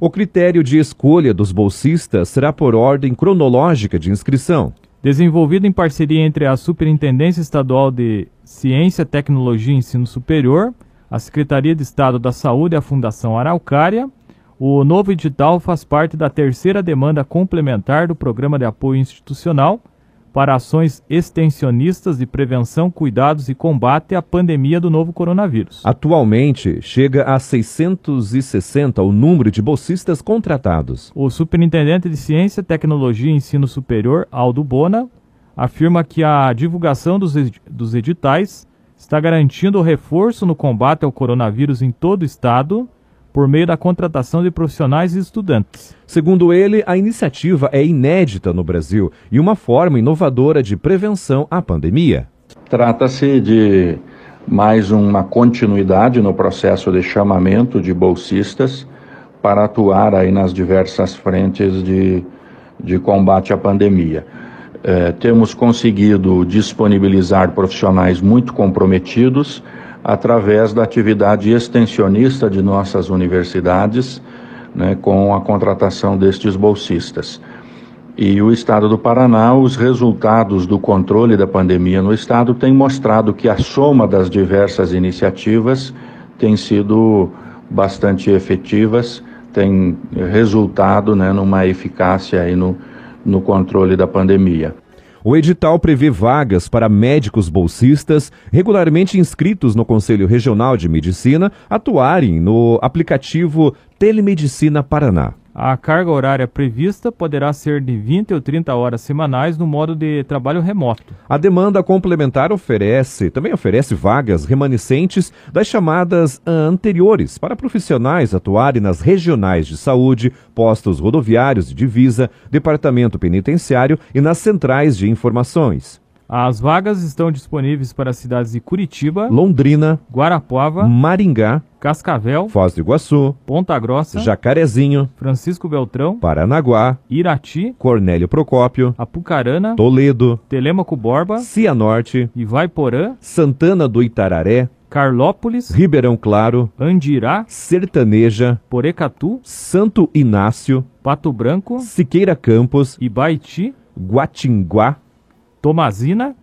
O critério de escolha dos bolsistas será por ordem cronológica de inscrição. Desenvolvido em parceria entre a Superintendência Estadual de Ciência, Tecnologia e Ensino Superior, a Secretaria de Estado da Saúde e a Fundação Araucária, o novo edital faz parte da terceira demanda complementar do Programa de Apoio Institucional para ações extensionistas de prevenção, cuidados e combate à pandemia do novo coronavírus. Atualmente, chega a 660 o número de bolsistas contratados. O superintendente de Ciência, Tecnologia e Ensino Superior, Aldo Bona, afirma que a divulgação dos, ed dos editais está garantindo o reforço no combate ao coronavírus em todo o estado por meio da contratação de profissionais e estudantes. Segundo ele, a iniciativa é inédita no Brasil e uma forma inovadora de prevenção à pandemia. Trata-se de mais uma continuidade no processo de chamamento de bolsistas para atuar aí nas diversas frentes de, de combate à pandemia. É, temos conseguido disponibilizar profissionais muito comprometidos através da atividade extensionista de nossas universidades, né, com a contratação destes bolsistas. E o Estado do Paraná, os resultados do controle da pandemia no Estado têm mostrado que a soma das diversas iniciativas tem sido bastante efetivas, tem resultado né, numa eficácia aí no, no controle da pandemia. O edital prevê vagas para médicos bolsistas regularmente inscritos no Conselho Regional de Medicina atuarem no aplicativo Telemedicina Paraná. A carga horária prevista poderá ser de 20 ou 30 horas semanais no modo de trabalho remoto. A demanda complementar oferece, também oferece vagas remanescentes das chamadas ah, anteriores para profissionais atuarem nas regionais de saúde, postos rodoviários de divisa, departamento penitenciário e nas centrais de informações. As vagas estão disponíveis para as cidades de Curitiba, Londrina, Guarapuava, Maringá, Cascavel, Foz do Iguaçu, Ponta Grossa, Jacarezinho, Francisco Beltrão, Paranaguá, Irati, Cornélio Procópio, Apucarana, Toledo, Telêmaco Borba, Cianorte, Ivaiporã, Santana do Itararé, Carlópolis, Ribeirão Claro, Andirá, Sertaneja, Porecatu, Santo Inácio, Pato Branco, Siqueira Campos, Ibaiti, Guatinguá, Tomazina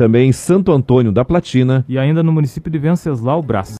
também Santo Antônio da Platina, e ainda no município de Venceslau Brás.